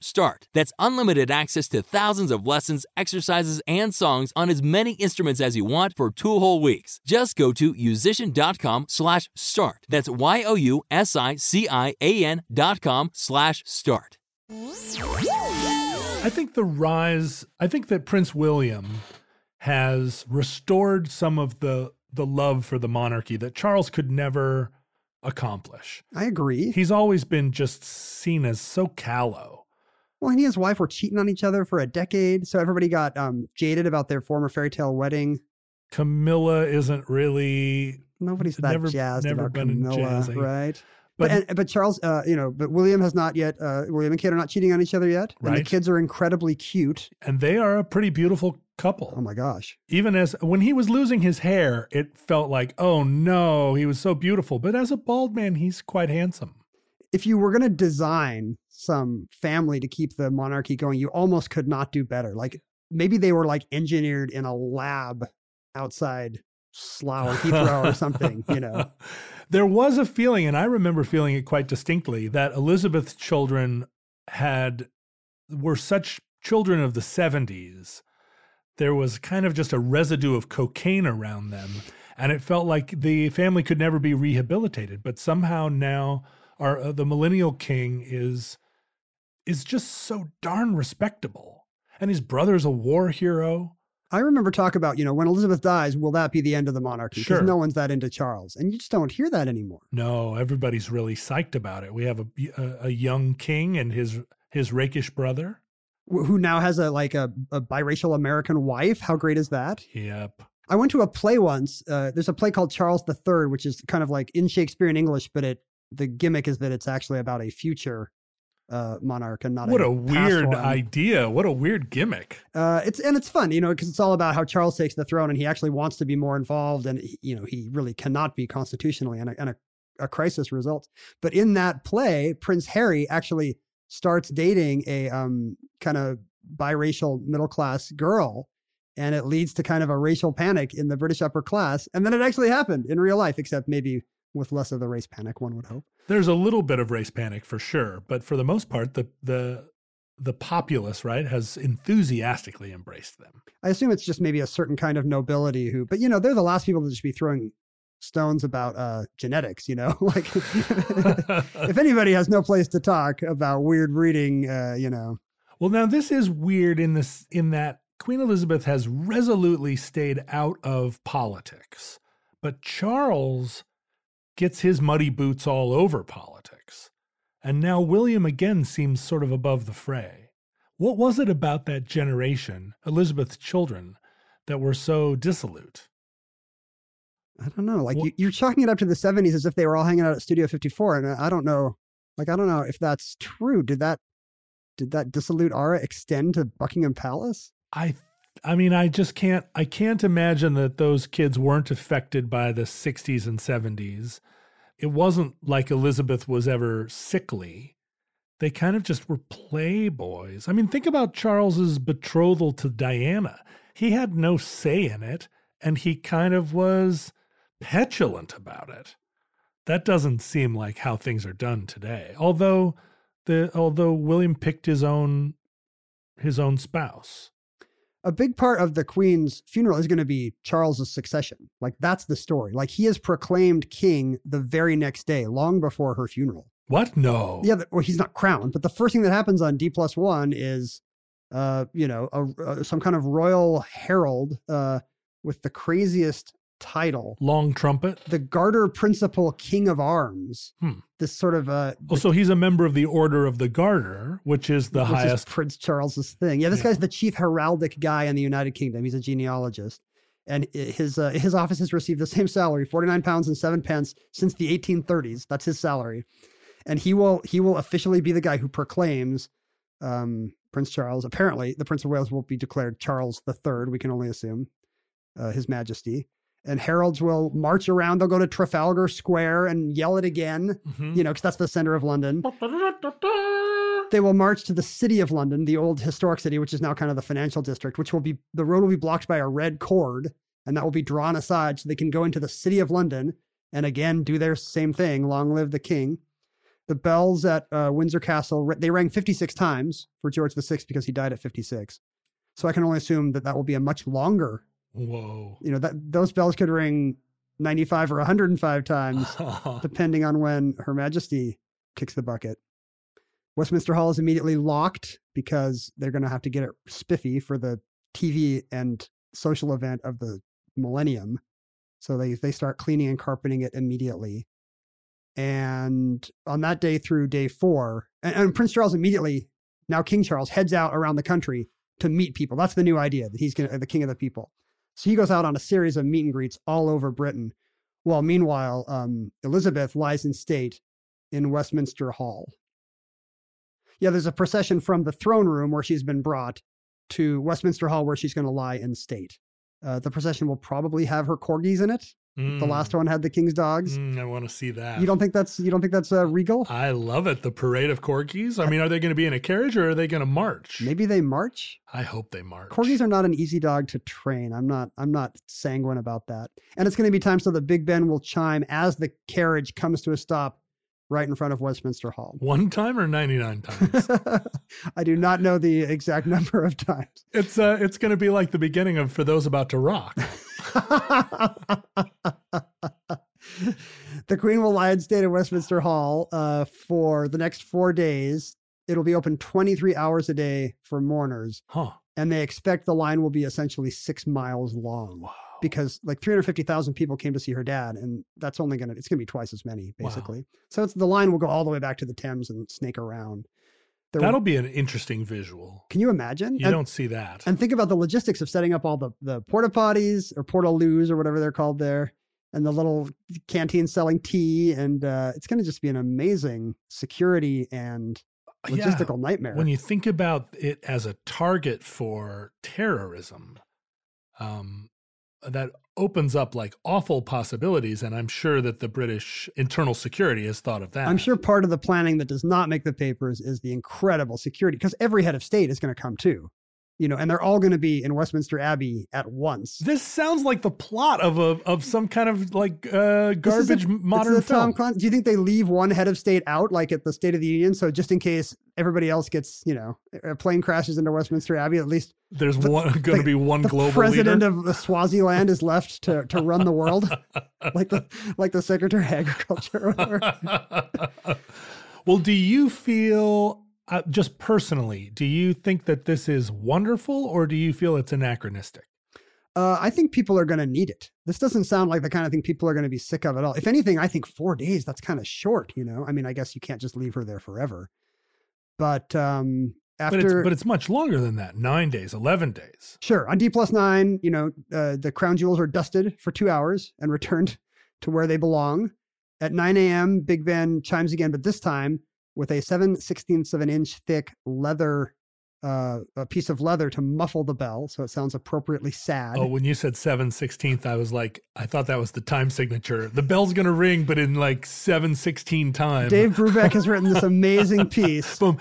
S4: start. That's unlimited access to thousands of lessons, exercises, and songs on as many instruments as you want for two whole weeks. Just go to yousician.com slash start. That's Y-O-U-S-I-C-I-A-N dot com slash start.
S1: I think the rise, I think that Prince William has restored some of the the love for the monarchy that Charles could never accomplish.
S2: I agree.
S1: He's always been just seen as so callow.
S2: Well, he and his wife were cheating on each other for a decade, so everybody got um, jaded about their former fairy tale wedding.
S1: Camilla isn't really
S2: Nobody's that
S1: never,
S2: jazzed
S1: never
S2: about Camilla,
S1: jazzing.
S2: right?
S1: But,
S2: But and, but Charles, uh, you know, but William has not yet. Uh, William and Kate are not cheating on each other yet, and the kids are incredibly cute.
S1: and they are a pretty beautiful couple.
S2: Oh my gosh!
S1: Even as when he was losing his hair, it felt like, oh no, he was so beautiful. But as a bald man, he's quite handsome.
S2: If you were going to design some family to keep the monarchy going, you almost could not do better. Like maybe they were like engineered in a lab outside Slough or Heathrow or something. You know,
S1: there was a feeling, and I remember feeling it quite distinctly, that Elizabeth's children had were such children of the 70s. There was kind of just a residue of cocaine around them, and it felt like the family could never be rehabilitated. But somehow now, our uh, the millennial king is is just so darn respectable, and his brother's a war hero.
S2: I remember talk about you know when Elizabeth dies, will that be the end of the monarchy? Because
S1: Sure.
S2: no one's that into Charles, and you just don't hear that anymore.
S1: No, everybody's really psyched about it. We have a a, a young king and his his rakish brother.
S2: Who now has a like a, a biracial American wife? How great is that?
S1: Yep.
S2: I went to a play once. Uh, there's a play called Charles III, which is kind of like in Shakespearean English, but it the gimmick is that it's actually about a future uh, monarch and not a
S1: What a
S2: past
S1: weird
S2: one.
S1: idea. What a weird gimmick.
S2: Uh, it's and it's fun, you know, because it's all about how Charles takes the throne and he actually wants to be more involved, and you know he really cannot be constitutionally, and a, and a, a crisis results. But in that play, Prince Harry actually starts dating a um, kind of biracial middle class girl, and it leads to kind of a racial panic in the British upper class, and then it actually happened in real life, except maybe with less of the race panic, one would hope.
S1: There's a little bit of race panic for sure, but for the most part, the the the populace, right, has enthusiastically embraced them.
S2: I assume it's just maybe a certain kind of nobility who, but you know, they're the last people to just be throwing stones about uh, genetics. You know, like if anybody has no place to talk about weird breeding, uh, you know,
S1: Well, now this is weird in this in that Queen Elizabeth has resolutely stayed out of politics, but Charles gets his muddy boots all over politics. And now William again seems sort of above the fray. What was it about that generation, Elizabeth's children, that were so dissolute?
S2: I don't know. Like
S1: Well-
S2: you, you're chalking it up to the 70s as if they were all hanging out at Studio 54, and I don't know. Like I don't know if that's true. Did that did that dissolute aura extend to Buckingham Palace?
S1: I I mean, I just can't I can't imagine that those kids weren't affected by the 60s and 70s. It wasn't like Elizabeth was ever sickly. They kind of just were playboys. I mean, think about Charles's betrothal to Diana. He had no say in it and he kind of was petulant about it. That doesn't seem like how things are done today. Although the although William picked his own his own spouse.
S2: A big part of the queen's funeral is going to be Charles's succession. Like that's the story. Like he is proclaimed king the very next day, long before her funeral.
S1: What? No.
S2: Yeah, well, he's not crowned, but the first thing that happens on D plus one is, uh, you know, a, a- some kind of royal herald uh, with the craziest title.
S1: Long trumpet.
S2: The Garter Principal King of Arms.
S1: Hmm.
S2: This sort of uh
S1: Oh, so he's a member of the Order of the Garter, which is the
S2: which
S1: highest.
S2: is Prince Charles's thing. Yeah, this
S1: Yeah.
S2: guy's the chief heraldic guy in the United Kingdom. He's a genealogist. And his uh, his office has received the same salary, 49 pounds and 7 pence since the 1830s. That's his salary. And he will he will officially be the guy who proclaims um, Prince Charles. Apparently, the Prince of Wales will be declared Charles the Third. we can only assume, uh, His Majesty. And heralds will march around. They'll go to Trafalgar Square and yell it again,
S1: Mhm.
S2: you know, because that's the center of London. They will march to the city of London, the old historic city, which is now kind of the financial district, which will be the road will be blocked by a red cord, and that will be drawn aside so they can go into the city of London and again do their same thing. Long live the king. The bells at uh, Windsor Castle they rang 56 times for George VI because he died at 56. So I can only assume that that will be a much longer.
S1: Whoa.
S2: You know that those bells could ring 95 or 105 times depending on when Her Majesty kicks the bucket. Westminster Hall is immediately locked because they're going to have to get it spiffy for the TV and social event of the millennium. So they, they start cleaning and carpeting it immediately. And on that day through day four, and, and Prince Charles immediately, now King Charles, heads out around the country to meet people. That's the new idea that he's gonna, the king of the people. So he goes out on a series of meet and greets all over Britain. While meanwhile, um, Elizabeth lies in state in Westminster Hall. Yeah, there's a procession from the throne room where she's been brought to Westminster Hall where she's going to lie in state. Uh, the procession will probably have her corgis in it. The last one had the king's dogs.
S1: Mm, I want to see that.
S2: You don't think that's you don't think that's uh, regal?
S1: I love it. The parade of corgis. I mean, are they going to be in a carriage or are they going to march?
S2: Maybe they march.
S1: I hope they march.
S2: Corgis are not an easy dog to train. I'm not I'm not sanguine about that. And it's going to be time so the Big Ben will chime as the carriage comes to a stop right in front of Westminster Hall.
S1: One time or 99 times?
S2: I do not know the exact number of times.
S1: it's uh, it's going to be like the beginning of For Those About to Rock.
S2: the Queen will lie in state at Westminster Hall uh, for the next four days. It'll be open 23 hours a day for mourners,
S1: Huh.
S2: and they expect the line will be essentially six miles long.
S1: Wow.
S2: Because like 350,000 people came to see her dad, and that's only gonna it's gonna be twice as many
S1: Wow.
S2: basically. So it's the line will go all the way back to the Thames and snake around. There
S1: That'll be an interesting visual.
S2: can you imagine?
S1: You
S2: And-
S1: don't see that.
S2: and think about the logistics of setting up all the the porta potties or porta loos or whatever they're called there, and the little canteen selling tea, and uh, it's going to just be an amazing security and
S1: Yeah.
S2: logistical nightmare.
S1: when you think about it as a target for terrorism, um, that opens up like awful possibilities. And I'm sure that the British internal security has thought of that.
S2: I'm sure part of the planning that does not make the papers is the incredible security because every head of state is going to come too, you know, and they're all going to be in Westminster Abbey at once.
S1: This sounds like the plot of a of some kind of like uh,
S2: is a-
S1: garbage modern film.
S2: Clancy. Do you think they leave one head of state out, like at the State of the Union, so just in case everybody else gets, you know, a plane crashes into Westminster Abbey, at least
S1: There's one going to be one
S2: the
S1: global
S2: president
S1: leader.
S2: of the Swaziland is left to to run the world, like the like the Secretary of Agriculture. Or
S1: well, do you feel uh, just personally? Do you think that this is wonderful, or do you feel it's anachronistic?
S2: Uh, I think people are going to need it. This doesn't sound like the kind of thing people are going to be sick of at all. If anything, I think four days that's kind of short. You know, I mean, I guess you can't just leave her there forever. But um,
S1: But it's
S2: after
S1: but it's much longer than that. Nine days, eleven days.
S2: Sure. On D plus nine, you know, uh, the crown jewels are dusted for two hours and returned to where they belong. At 9 a.m., Big Ben chimes again, but this time with a 7 16ths of an inch thick leather, uh, a piece of leather to muffle the bell. So it sounds appropriately sad.
S1: Oh, when you said seven sixteenth, I was like, I thought that was the time signature. The bell's gonna ring, but in like seven sixteen time.
S2: Dave Brubeck has written this amazing piece.
S1: Boom.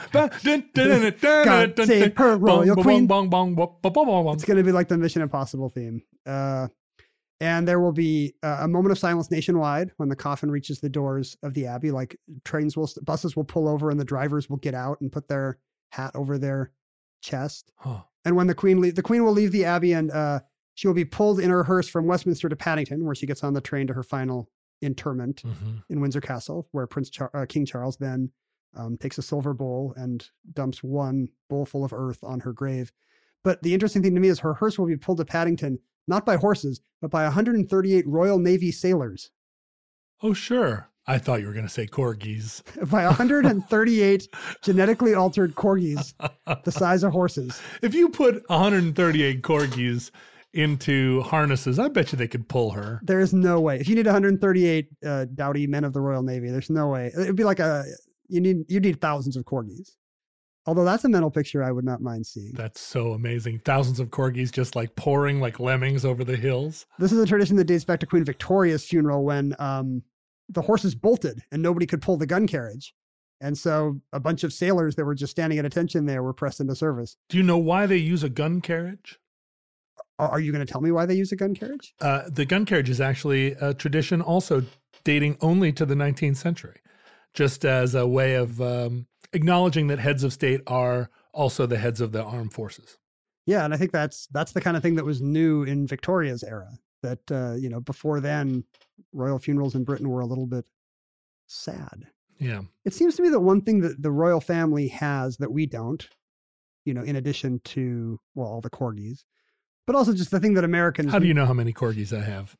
S2: God save her royal queen. It's to be like the Mission Impossible theme. Uh, and there will be uh, a moment of silence nationwide when the coffin reaches the doors of the abbey. Like trains will, buses will pull over, and the drivers will get out and put their hat over their chest.
S1: Huh.
S2: And when the queen, le- the queen will leave the abbey, and uh, she will be pulled in her hearse from Westminster to Paddington, where she gets on the train to her final interment
S1: Mhm.
S2: in Windsor Castle, where Prince Char- uh, King Charles then um, takes a silver bowl and dumps one bowl full of earth on her grave. But the interesting thing to me is her hearse will be pulled to Paddington not by horses, but by 138 Royal Navy sailors.
S1: Oh, sure. I thought you were going to say corgis.
S2: by 138 genetically altered corgis the size of horses.
S1: If you put 138 corgis into harnesses, I bet you they could pull her.
S2: There is no way. If you need 138 uh, dowdy men of the Royal Navy, there's no way. It'd be like a you need you need thousands of corgis. Although that's a mental picture I would not mind seeing.
S1: That's so amazing. Thousands of corgis just like pouring like lemmings over the hills.
S2: This is a tradition that dates back to Queen Victoria's funeral when um, the horses bolted and nobody could pull the gun carriage. And so a bunch of sailors that were just standing at attention there were pressed into service.
S1: Do you know why they use a gun carriage?
S2: Are you going to tell me why they use a gun carriage?
S1: Uh, the gun carriage is actually a tradition also dating only to the 19th century, just as a way of um, acknowledging that heads of state are also the heads of the armed forces.
S2: Yeah, and I think that's that's the kind of thing that was new in Victoria's era. That uh, you know, before then, royal funerals in Britain were a little bit sad.
S1: Yeah,
S2: it seems to me that one thing that the royal family has that we don't, you know, in addition to well, all the corgis, but also just the thing that Americans.
S1: How do you know how many corgis I have?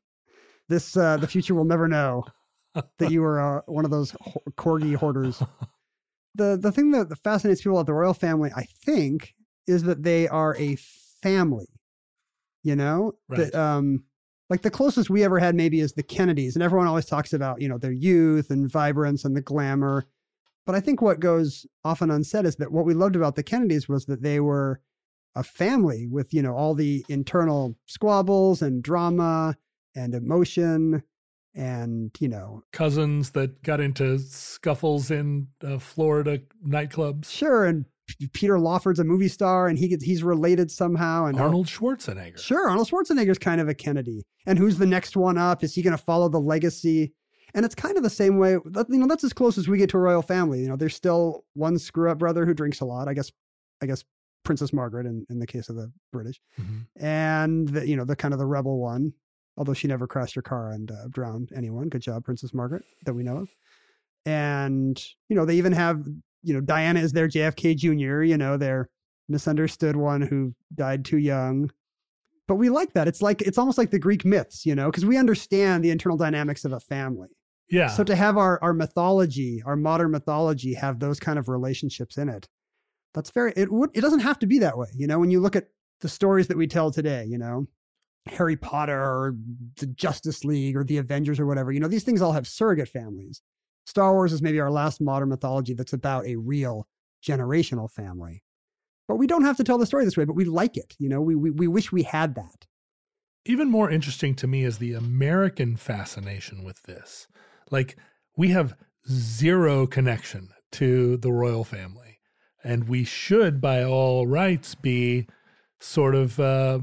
S2: This uh, the future will never know that you were uh, one of those corgi hoarders. the the thing that fascinates people about the royal family, I think, is that they are a family. You know,
S1: right.
S2: that um, like the closest we ever had maybe is the Kennedys, and everyone always talks about you know their youth and vibrance and the glamour. But I think what goes often unsaid is that what we loved about the Kennedys was that they were a family with you know all the internal squabbles and drama and emotion and you know
S1: cousins that got into scuffles in uh, Florida nightclubs.
S2: Sure, and Peter Lawford's a movie star, and he gets he's related somehow. And
S1: Arnold Schwarzenegger.
S2: Sure, Arnold Schwarzenegger's kind of a Kennedy. And who's the next one up? Is he going to follow the legacy? And it's kind of the same way. You know, that's as close as we get to a royal family. You know, there's still one screw up brother who drinks a lot. I guess, I guess Princess Margaret in, in the case of the British, mm-hmm. and the, you know the kind of the rebel one although she never crashed her car and uh, drowned anyone. Good job, Princess Margaret, that we know of. And, you know, they even have, you know, Diana is their JFK Jr., you know, their misunderstood one who died too young. But we like that. It's like, it's almost like the Greek myths, you know, because we understand the internal dynamics of a family.
S1: Yeah.
S2: So to have our, our mythology, our modern mythology, have those kind of relationships in it, that's very, it would, it doesn't have to be that way. You know, when you look at the stories that we tell today, you know, Harry Potter or the Justice League or the Avengers or whatever. You know, these things all have surrogate families. Star Wars is maybe our last modern mythology that's about a real generational family. But we don't have to tell the story this way, but we like it. You know, we, we, we wish we had that.
S1: Even more interesting to me is the American fascination with this. Like, we have zero connection to the royal family, and we should, by all rights, be sort of uh,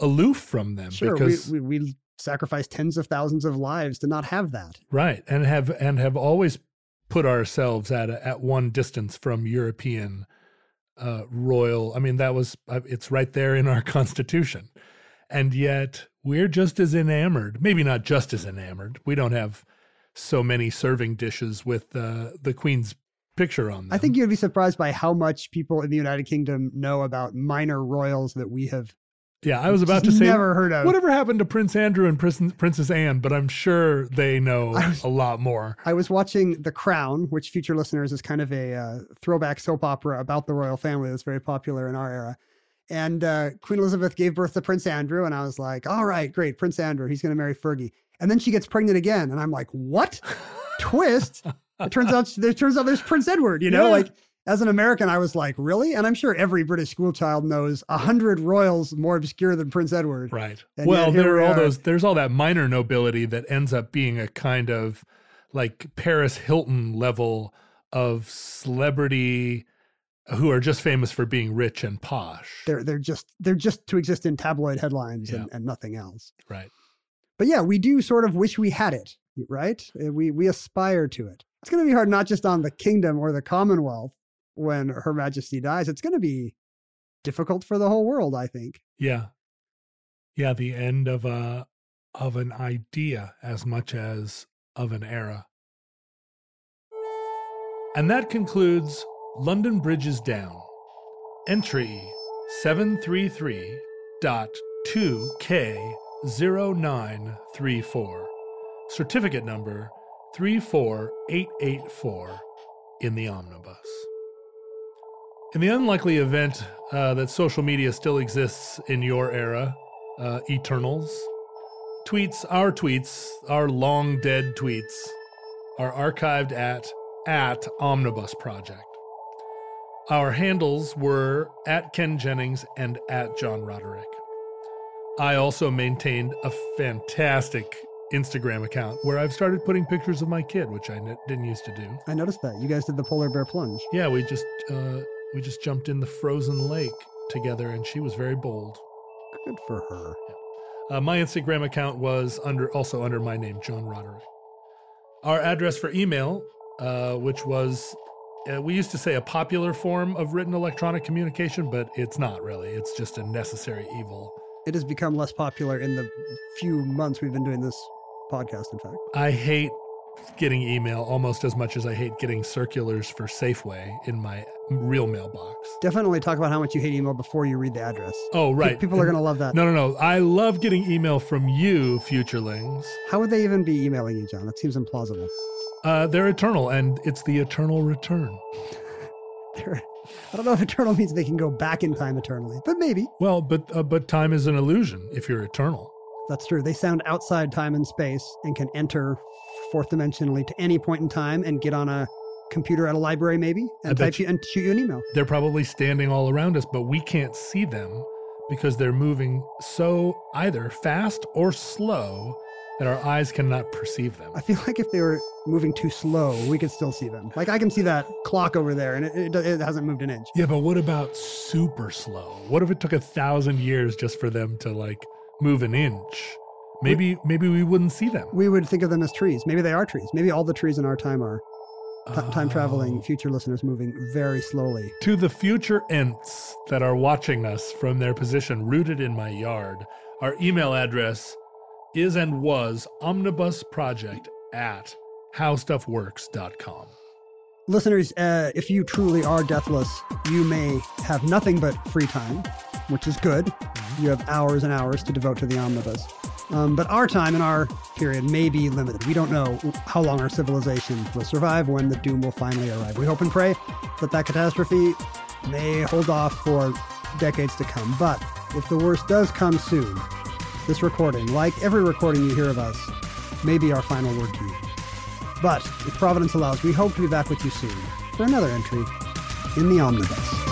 S1: aloof from them
S2: sure,
S1: because
S2: we, we, we sacrifice tens of thousands of lives to not have that.
S1: Right, and have and have always put ourselves at a, at one distance from European uh, royal. I mean, that was uh, it's right there in our constitution, and yet we're just as enamored. Maybe not just as enamored. We don't have so many serving dishes with uh, the Queen's picture on them.
S2: I think you'd be surprised by how much people in the United Kingdom know about minor royals that we have
S1: yeah, I was about to say
S2: never heard of.
S1: Whatever happened to Prince Andrew and Princess Anne, but I'm sure they know was, a lot more.
S2: I was watching The Crown, which future listeners is kind of a uh, throwback soap opera about the royal family that's very popular in our era. And uh, Queen Elizabeth gave birth to Prince Andrew, and I was like, "All right, great, Prince Andrew, he's going to marry Fergie." And then she gets pregnant again, and I'm like, "What? Twist!" it turns out there turns out there's Prince Edward. You know, yeah. like as an American, I was like, really? And I'm sure every British schoolchild knows a hundred royals more obscure than Prince Edward.
S1: Right. And well, there are all those. There's all that minor nobility that ends up being a kind of like Paris Hilton level of celebrity who are just famous for being rich and posh.
S2: They're they're just they're just to exist in tabloid headlines yeah. and, and nothing else.
S1: Right.
S2: But yeah, we do sort of wish we had it, right? Uh, we we aspire to it. It's going to be hard not just on the kingdom or the Commonwealth, when Her Majesty dies, it's going to be difficult for the whole world, I think.
S1: Yeah. Yeah, the end of a of an idea as much as of an era. And that concludes London Bridges Down. Entry 733.2K 0934. Certificate number 34884 in the omnibus. In the unlikely event uh, that social media still exists in your era, uh, Eternals, tweets, our tweets, our long dead tweets, are archived at at Omnibus Project. Our handles were at Ken Jennings and at John Roderick. I also maintained a fantastic Instagram account where I've started putting pictures of my kid, which I n- didn't used to do.
S2: I noticed that. You guys did the polar bear plunge.
S1: Yeah, we just uh, we just jumped in the frozen lake together, and she was very bold.
S2: Good for her.
S1: Uh, my Instagram account was under also under my name, John Roderick. Our address for email, uh, which was uh, we used to say a popular form of written electronic communication, but it's not really. It's just a necessary evil.
S2: It has become less popular in the few months we've been doing this podcast, in fact.
S1: I hate getting email almost as much as I hate getting circulars for Safeway in my real mailbox.
S2: Definitely talk about how much you hate email before you read the address.
S1: Oh, right.
S2: People are going to love that.
S1: No, no, no. I love getting email from you, futurelings.
S2: How would they even be emailing you, John? That seems implausible.
S1: Uh, they're eternal, and it's the eternal return.
S2: They're, I don't know if eternal means they can go back in time eternally, but maybe.
S1: Well, but uh, but time is an illusion if you're eternal.
S2: That's true. They sound outside time and space and can enter fourth dimensionally to any point in time and get on a computer at a library, maybe, and type you and shoot you an email.
S1: They're probably standing all around us, but we can't see them because they're moving so either fast or slow that our eyes cannot perceive them.
S2: I feel like if they were moving too slow, we could still see them. Like I can see that clock over there, and it, it, it hasn't moved an inch.
S1: Yeah, but what about super slow? What if it took a thousand years just for them to like move an inch? Maybe maybe we wouldn't see them.
S2: We would think of them as trees. Maybe they are trees. Maybe all the trees in our time are t- time traveling
S1: Oh.
S2: future listeners moving very slowly.
S1: To the future ents that are watching us from their position rooted in my yard, our email address is and was omnibusproject at howstuffworks.com.
S2: Listeners, uh, if you truly are deathless, you may have nothing but free time, which is good. You have hours and hours to devote to the omnibus. Um, but our time and our period may be limited. We don't know how long our civilization will survive when the doom will finally arrive. We hope and pray that that catastrophe may hold off for decades to come. But if the worst does come soon, this recording, like every recording you hear of us, may be our final word to you. But if Providence allows, we hope to be back with you soon for another entry in the Omnibus.